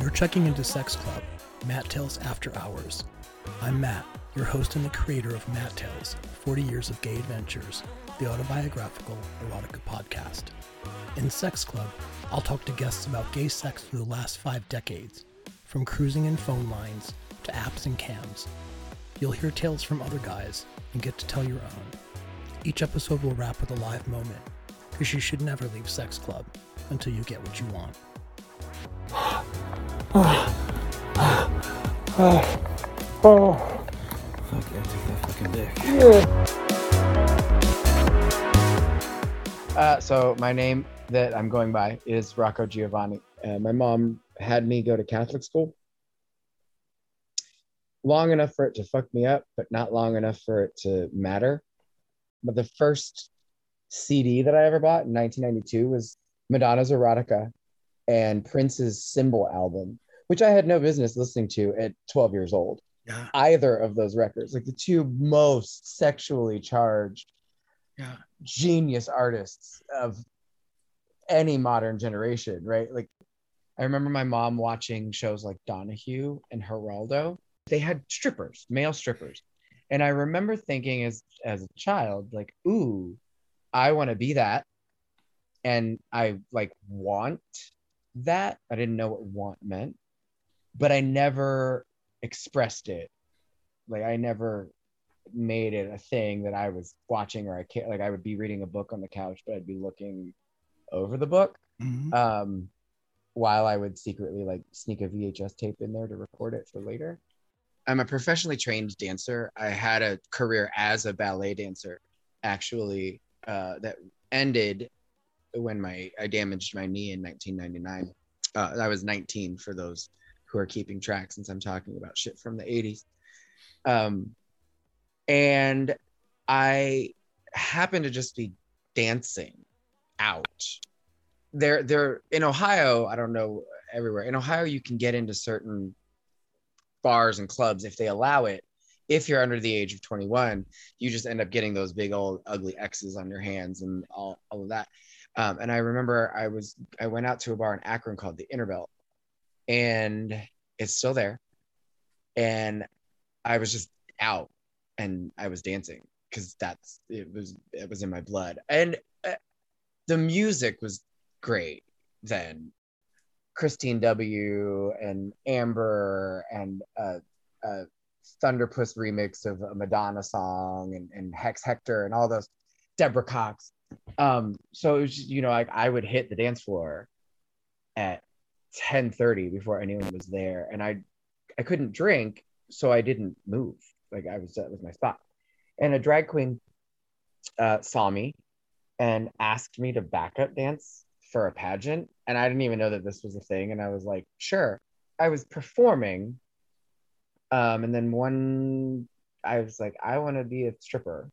You're checking into Sex Club, Mat Tales After Hours. I'm Mat, your host and the creator of Mat Tales 40 Years of Gay Adventures, the autobiographical erotica podcast. In Sex Club, I'll talk to guests about gay sex through the last five decades, from cruising in phone lines to apps and cams. You'll hear tales from other guys and get to tell your own. Each episode will wrap with a live moment, because you should never leave Sex Club until you get what you want. Oh. Fuck yeah, take that fucking dick. Uh, so my name that I'm going by is Rocco Giovanni. Uh, my mom had me go to Catholic school long enough for it to fuck me up, but not long enough for it to matter. But the first CD that I ever bought in 1992 was Madonna's Erotica and Prince's Symbol album, which I had no business listening to at 12 years old. Yeah, Either of those records, like the two most sexually charged yeah. genius artists of any modern generation, right? Like I remember my mom watching shows like Donahue and Geraldo. They had strippers, male strippers. And I remember thinking as as a child, like, ooh, I want to be that. And I like want that. I didn't know what want meant, but I never expressed it. Like I never made it a thing that I was watching or I can't like I would be reading a book on the couch, but I'd be looking over the book Mhm. um, while I would secretly like sneak a VHS tape in there to record it for later. I'm a professionally trained dancer. I had a career as a ballet dancer, actually, uh, that ended when my I damaged my knee in 1999. Uh, I was 19 for those who are keeping track, since I'm talking about shit from the 80s. Um, and I happened to just be dancing out. There there in ohio i don't know everywhere in ohio you can get into certain bars and clubs if they allow it. If you're under the age of 21 you just end up getting those big old ugly x's on your hands and all, all of that. Um, and i remember i was i went out to a bar in akron called the Interbelt and it's still there. And i was just out and i was dancing because that's it was it was in my blood. And uh, the music was great then. Kristine W and amber and uh, uh thunderpuss remix of a madonna song and, and hex hector and all those deborah cox. Um so it was just, you know like i would hit the dance floor at 10:30 before anyone was there and i i couldn't drink so i didn't move like i was that was my spot. And a drag queen uh, saw me and asked me to backup dance for a pageant. And i didn't even know that this was a thing. And i was like sure. I was performing um and then one i was like i want to be a stripper.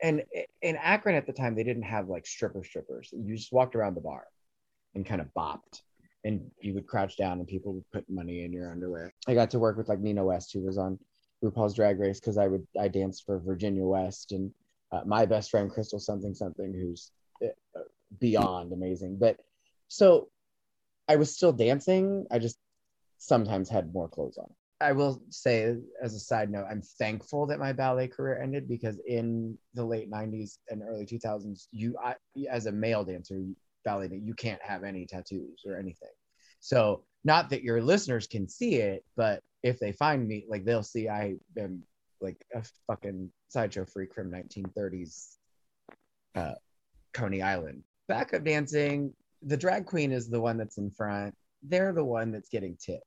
And in akron at the time they didn't have like stripper strippers. You just walked around the bar and kind of bopped. And you would crouch down and people would put money in your underwear. I got to work with like nina west who was on rupaul's drag race because i would i danced for virginia west and uh, my best friend crystal something something who's uh, beyond amazing. But so i was still dancing i just sometimes had more clothes on. I will say as a side note i'm thankful that my ballet career ended because in the late 90s and early 2000s you I, as a male dancer ballet you can't have any tattoos or anything so not that your listeners can see it but if they find me like they'll see i am like a fucking sideshow freak from 1930s uh, Coney Island. Backup dancing, the drag queen is the one that's in front. They're the one that's getting tipped.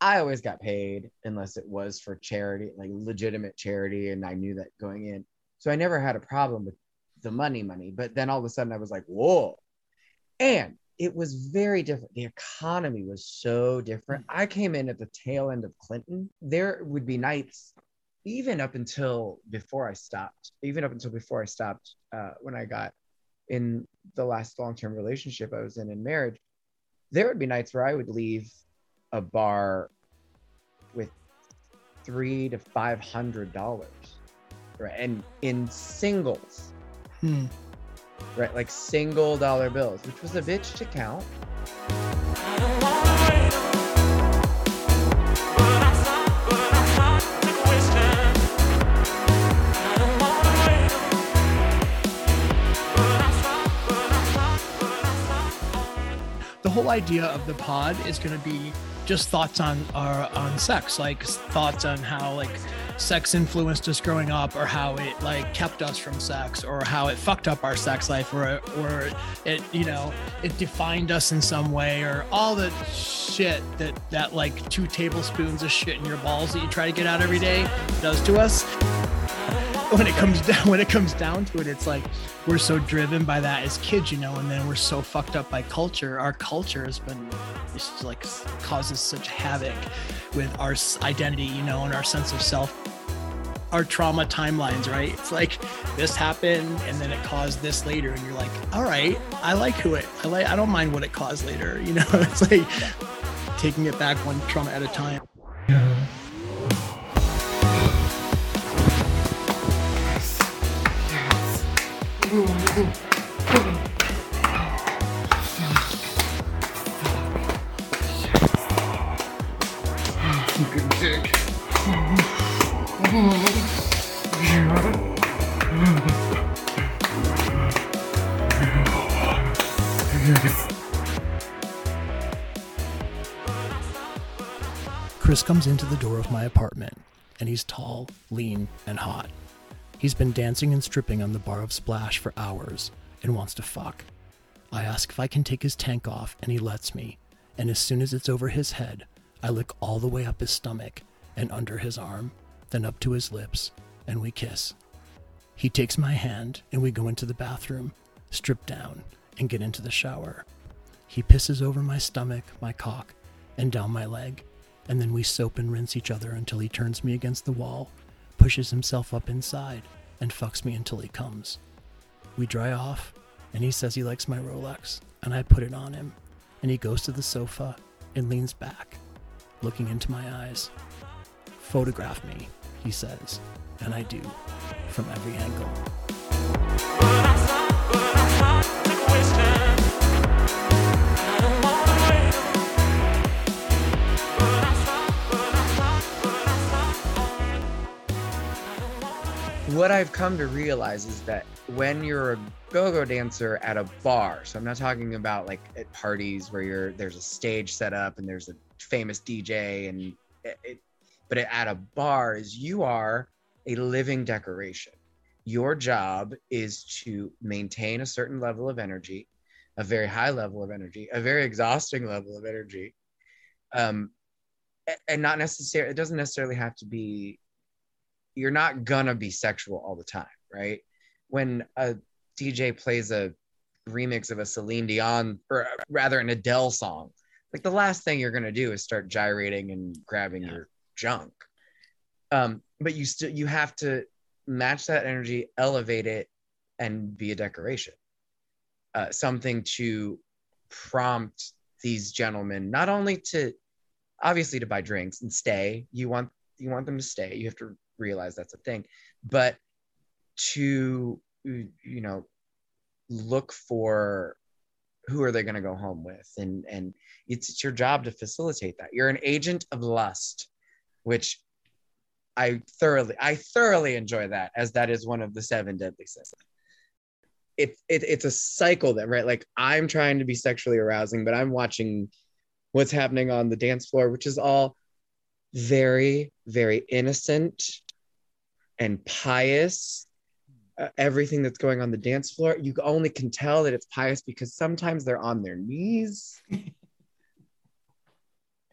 I always got paid unless it was for charity, like legitimate charity, and I knew that going in. So I never had a problem with the money, money. But then all of a sudden I was like, whoa. And it was very different. The economy was so different. I came in at the tail end of Clinton. There would be nights, even up until before I stopped, even up until before I stopped, uh, when I got in the last long-term relationship I was in in marriage, there would be nights where I would leave a bar with three to five hundred dollars, right? And in singles, Hmm. Right? Like single dollar bills, which was a bitch to count. The whole idea of the pod is going to be just thoughts on our on sex like thoughts on how like sex influenced us growing up or how it like kept us from sex or how it fucked up our sex life or or it you know it defined us in some way or all the shit that that like two tablespoons of shit in your balls that you try to get out every day does to us when it comes down when it comes down to it it's like we're so driven by that as kids you know and then we're so fucked up by culture. Our culture has been just like causes such havoc with our identity you know and our sense of self. Our trauma timelines right? It's like this happened and then it caused this later and you're like all right i like who it i like i don't mind what it caused later you know? It's like taking it back one trauma at a time Chris comes into the door of my apartment, and he's tall, lean, and hot. He's been dancing and stripping on the bar of Splash for hours and wants to fuck. I ask if I can take his tank off, and he lets me. And as soon as it's over his head, I lick all the way up his stomach and under his arm, then up to his lips, and we kiss. He takes my hand, and we go into the bathroom, strip down, and get into the shower. He pisses over my stomach, my cock, and down my leg, and then we soap and rinse each other until he turns me against the wall, pushes himself up inside, and fucks me until he comes. We dry off, and he says he likes my Rolex, and I put it on him, and he goes to the sofa and leans back, looking into my eyes. Photograph me, he says, and I do, from every angle. What I've come to realize is that when you're a go-go dancer at a bar, so I'm not talking about like at parties where you're there's a stage set up and there's a famous DJ and it, it but at a bar is you are a living decoration. Your job is to maintain a certain level of energy, a very high level of energy, a very exhausting level of energy. Um and not necessarily it doesn't necessarily have to be you're not gonna be sexual all the time, right? When a DJ plays a remix of a Celine Dion or rather an Adele song, like the last thing you're gonna do is start gyrating and grabbing Yeah. your junk. Um, but you still you have to match that energy, elevate it, and be a decoration. Uh, something to prompt these gentlemen not only to obviously to buy drinks and stay. You want you want them to stay. You have to realize that's a thing, but to you know look for who are they going to go home with? And and it's, it's your job to facilitate that. You're an agent of lust which i thoroughly i thoroughly enjoy that as that is one of the seven deadly sins. It, it it's a cycle that right like i'm trying to be sexually arousing but i'm watching what's happening on the dance floor which is all very very innocent and pious uh, everything that's going on the dance floor you only can tell that it's pious because sometimes they're on their knees.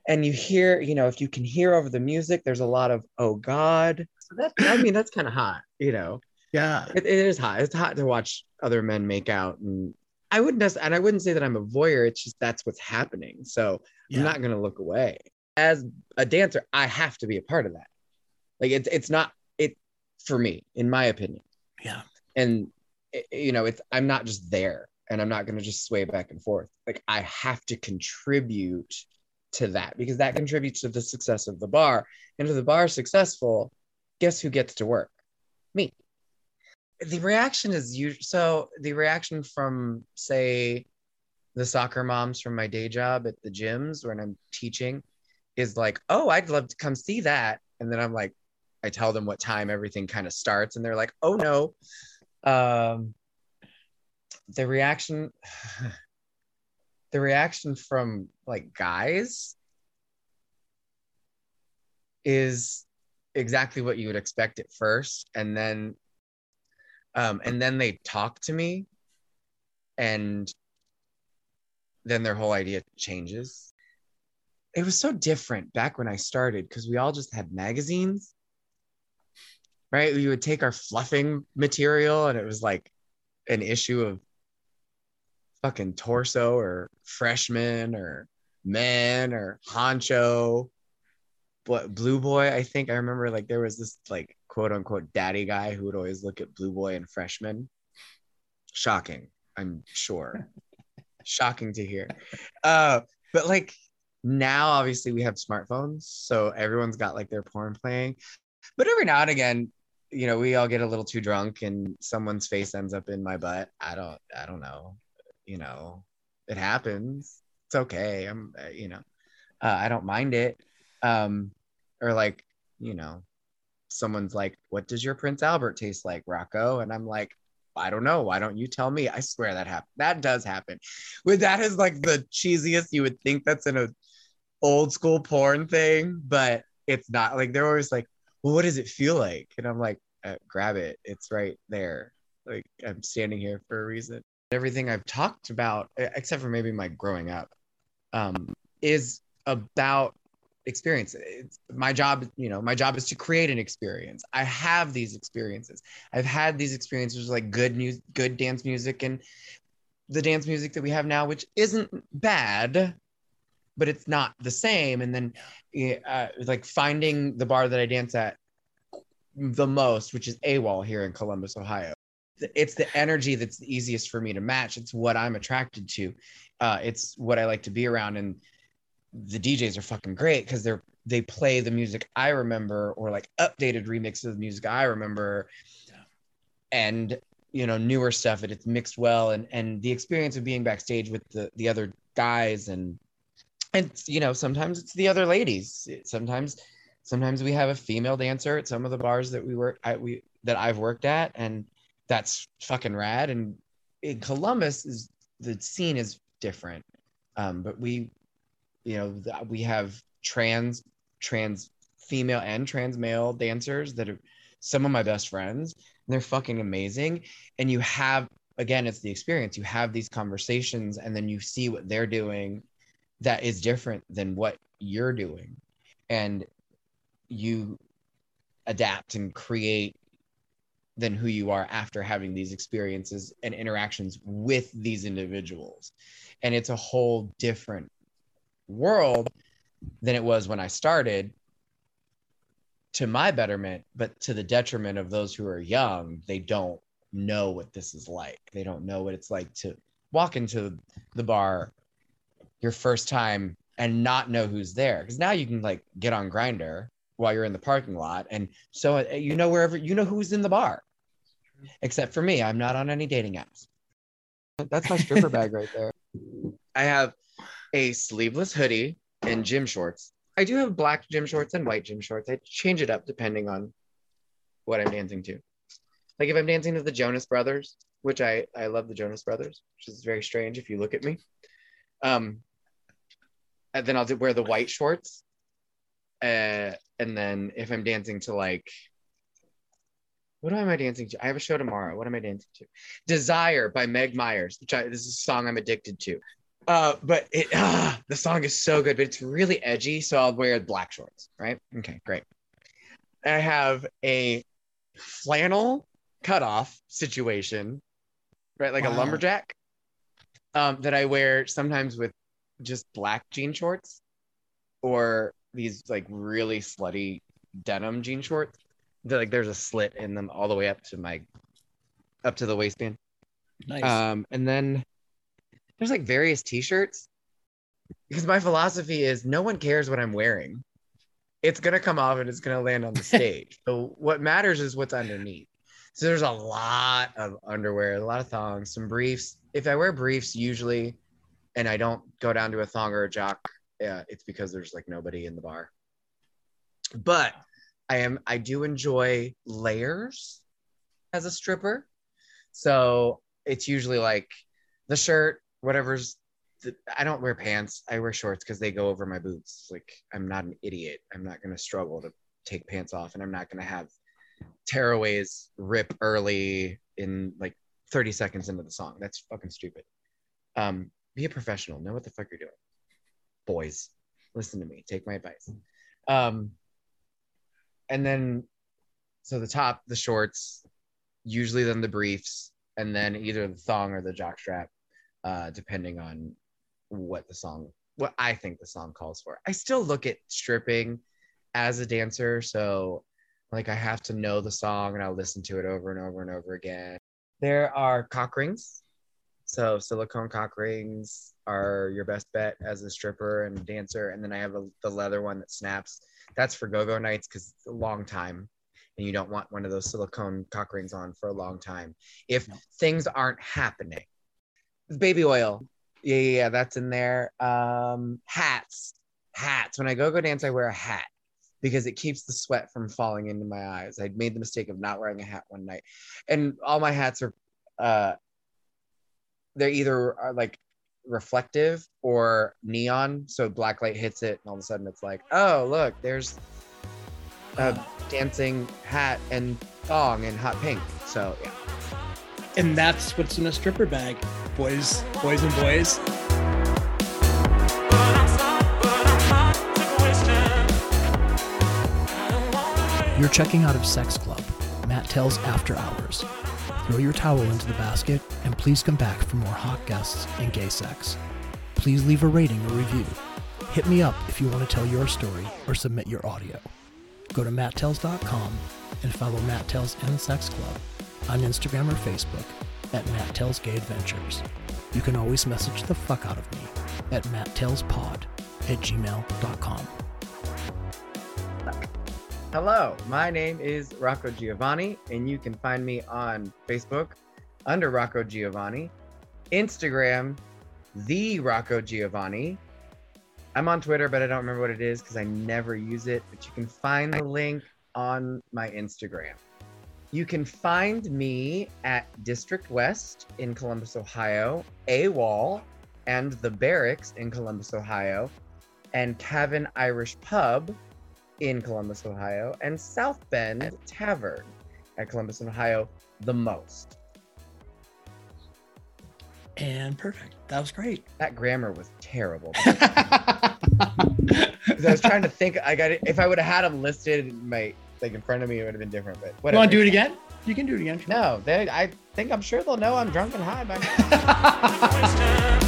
And you hear you know if you can hear over the music there's a lot of oh god. So that i mean that's kind of hot you know? Yeah. it, it is hot. It's hot to watch other men make out and i wouldn't and i wouldn't say that i'm a voyeur it's just that's what's happening. So Yeah. i'm not going to look away. As a dancer i have to be a part of that. Like it's it's not for me in my opinion Yeah. and eh, eh, you know, it's I'm not just there and I'm not going to just sway back and forth. Like I have to contribute to that because that contributes to the success of the bar. And if the bar is successful, guess who gets to work? Me. The reaction is you so the reaction from say the soccer moms from my day job at the gyms when I'm teaching is like, "Oh, I'd love to come see that." And then I'm like I tell them what time everything kind of starts and they're like, "Oh no." Um the reaction the reaction from like guys is exactly what you would expect at first and then um and then they talk to me and then their whole idea changes it was so different back when i started because we all just had magazines right? We would take our fluffing material and it was like an issue of fucking torso or freshman or men or honcho. But Blueboy i think i remember like there was this like quote unquote daddy guy who would always look at Blueboy and freshman. Shocking i'm sure. Shocking to hear. Uh but like now obviously we have smartphones so everyone's got like their porn playing. But every now and again you know we all get a little too drunk and someone's face ends up in my butt. I don't i don't know. You know it happens. It's okay. I'm uh, you know uh, i don't mind it. Um or like you know someone's like what does your prince albert taste like rocco? And i'm like i don't know. Why don't you tell me? I swear that happened that does happen. With that is like the cheesiest you would think that's in a old school porn thing but it's not. Like they're always like well what does it feel like? And i'm like uh, grab it. It's right there. Like i'm standing here for a reason. Everything i've talked about except for maybe my growing up um, is about experience. It's my job you know my job is to create an experience. I have these experiences. I've had these experiences like good music good dance music and the dance music that we have now which isn't bad but it's not the same. And then uh, like finding the bar that i dance at the most which is awol here in columbus ohio. It's the energy that's the easiest for me to match. It's what i'm attracted to. Uh, it's what i like to be around. And the DJs are fucking great because they're they play the music I remember or like updated remixes of the music I remember. And you know newer stuff and it's mixed well. And and the experience of being backstage with the the other guys and and you know sometimes it's the other ladies. Sometimes sometimes we have a female dancer at some of the bars that we work at we that I've worked at and that's fucking rad. And in Columbus is the scene is different. Um but we you know we have trans trans female and trans male dancers that are some of my best friends. And they're fucking amazing. And you have again it's the experience. You have these conversations and then you see what they're doing that is different than what you're doing and you adapt and create than who you are after having these experiences and interactions with these individuals and it's a whole different world than it was when I started to my betterment, but to the detriment of those who are young. They don't know what this is like. They don't know what it's like to walk into the bar your first time and not know who's there. Because now you can like get on Grindr while you're in the parking lot, and so uh, you know wherever you know who's in the bar. Except for me, I'm not on any dating apps. That's my stripper bag right there. I have a sleeveless hoodie and gym shorts. I do have black gym shorts and white gym shorts. I change it up depending on what I'm dancing to. Like if I'm dancing to the Jonas Brothers, which I I love the Jonas Brothers, which is very strange if you look at me. Um, and then I'll do, wear the white shorts. Uh, and then if I'm dancing to like, what am I dancing to? I have a show tomorrow. What am I dancing to? Desire by Meg Myers, which I, this is a song I'm addicted to. Uh, but it ah, the song is so good, but it's really edgy, so I'll wear black shorts, right? Okay, great. I have a flannel cutoff situation, right? Like a lumberjack. Um, that I wear sometimes with just black jean shorts or these like really slutty denim jean shorts. That like there's a slit in them all the way up to my up to the waistband. Nice. Um, and then there's like various t-shirts because my philosophy is no one cares what I'm wearing. It's gonna come off and it's gonna land on the stage. so what matters is what's underneath. So there's a lot of underwear, a lot of thongs, some briefs. If I wear briefs usually and I don't go down to a thong or a jock, yeah, it's because there's like nobody in the bar. But I am I do enjoy layers as a stripper. So it's usually like the shirt, whatever's. The, I don't wear pants. I wear shorts because they go over my boots. Like I'm not an idiot. I'm not gonna struggle to take pants off, and I'm not gonna have tearaways rip early in like 30 seconds into the song. That's fucking stupid. Um, be a professional. Know what the fuck you're doing, boys. Listen to me. Take my advice. Um, and then so the top, the shorts, usually then the briefs, and then either the thong or the jock strap, uh, depending on what the song, what I think the song calls for. I still look at stripping as a dancer, so like I have to know the song and I'll listen to it over and over and over again. There are cock rings. So silicone cock rings are your best bet as a stripper and dancer. And then I have a, the leather one that snaps. That's for go-go nights because it's a long time and you don't want one of those silicone cock rings on for a long time. If things aren't happening, baby oil. Yeah, yeah, yeah, that's in there. Um, hats, hats. When I go go dance, I wear a hat because it keeps the sweat from falling into my eyes. I made the mistake of not wearing a hat one night, and all my hats are, uh, they're either are like reflective or neon, so black light hits it, and all of a sudden it's like, oh look, there's a dancing hat and thong and hot pink. So yeah. and that's what's in a stripper bag, boys, boys and boys. But I'm sorry, but I'm hot to question. I don't wanna wait. You're checking out of Sex Club, Mat Tales After Hours. Throw your towel into the basket and please come back for more hot guests and gay sex. Please leave a rating or review. Hit me up if you want to tell your story or submit your audio. Go to mattales.com and follow Mat Tales and Sex Club on Instagram or Facebook at Mat Tales Gay Adventures. You can always message the fuck out of me at mattalespod at gmail.com. Hello, my name is Rocco Giovanni, and you can find me on Facebook under Rocco Giovanni, Instagram, the Rocco Giovanni. I'm on Twitter, but I don't remember what it is because I never use it. But you can find the link on my Instagram. You can find me at District West in Columbus, Ohio, AWOL, and the Barracks in Columbus, Ohio, and Cavan Irish Pub in Columbus, Ohio, and South Bend Tavern at Columbus, Ohio, the most. And perfect. That was great. That grammar was terrible. I was trying to think. I got it. If I would have had them listed in my like in front of me, it would have been different. But You want to do it again? You can do it again. No, they. I think I'm sure they'll know I'm drunk and high by now.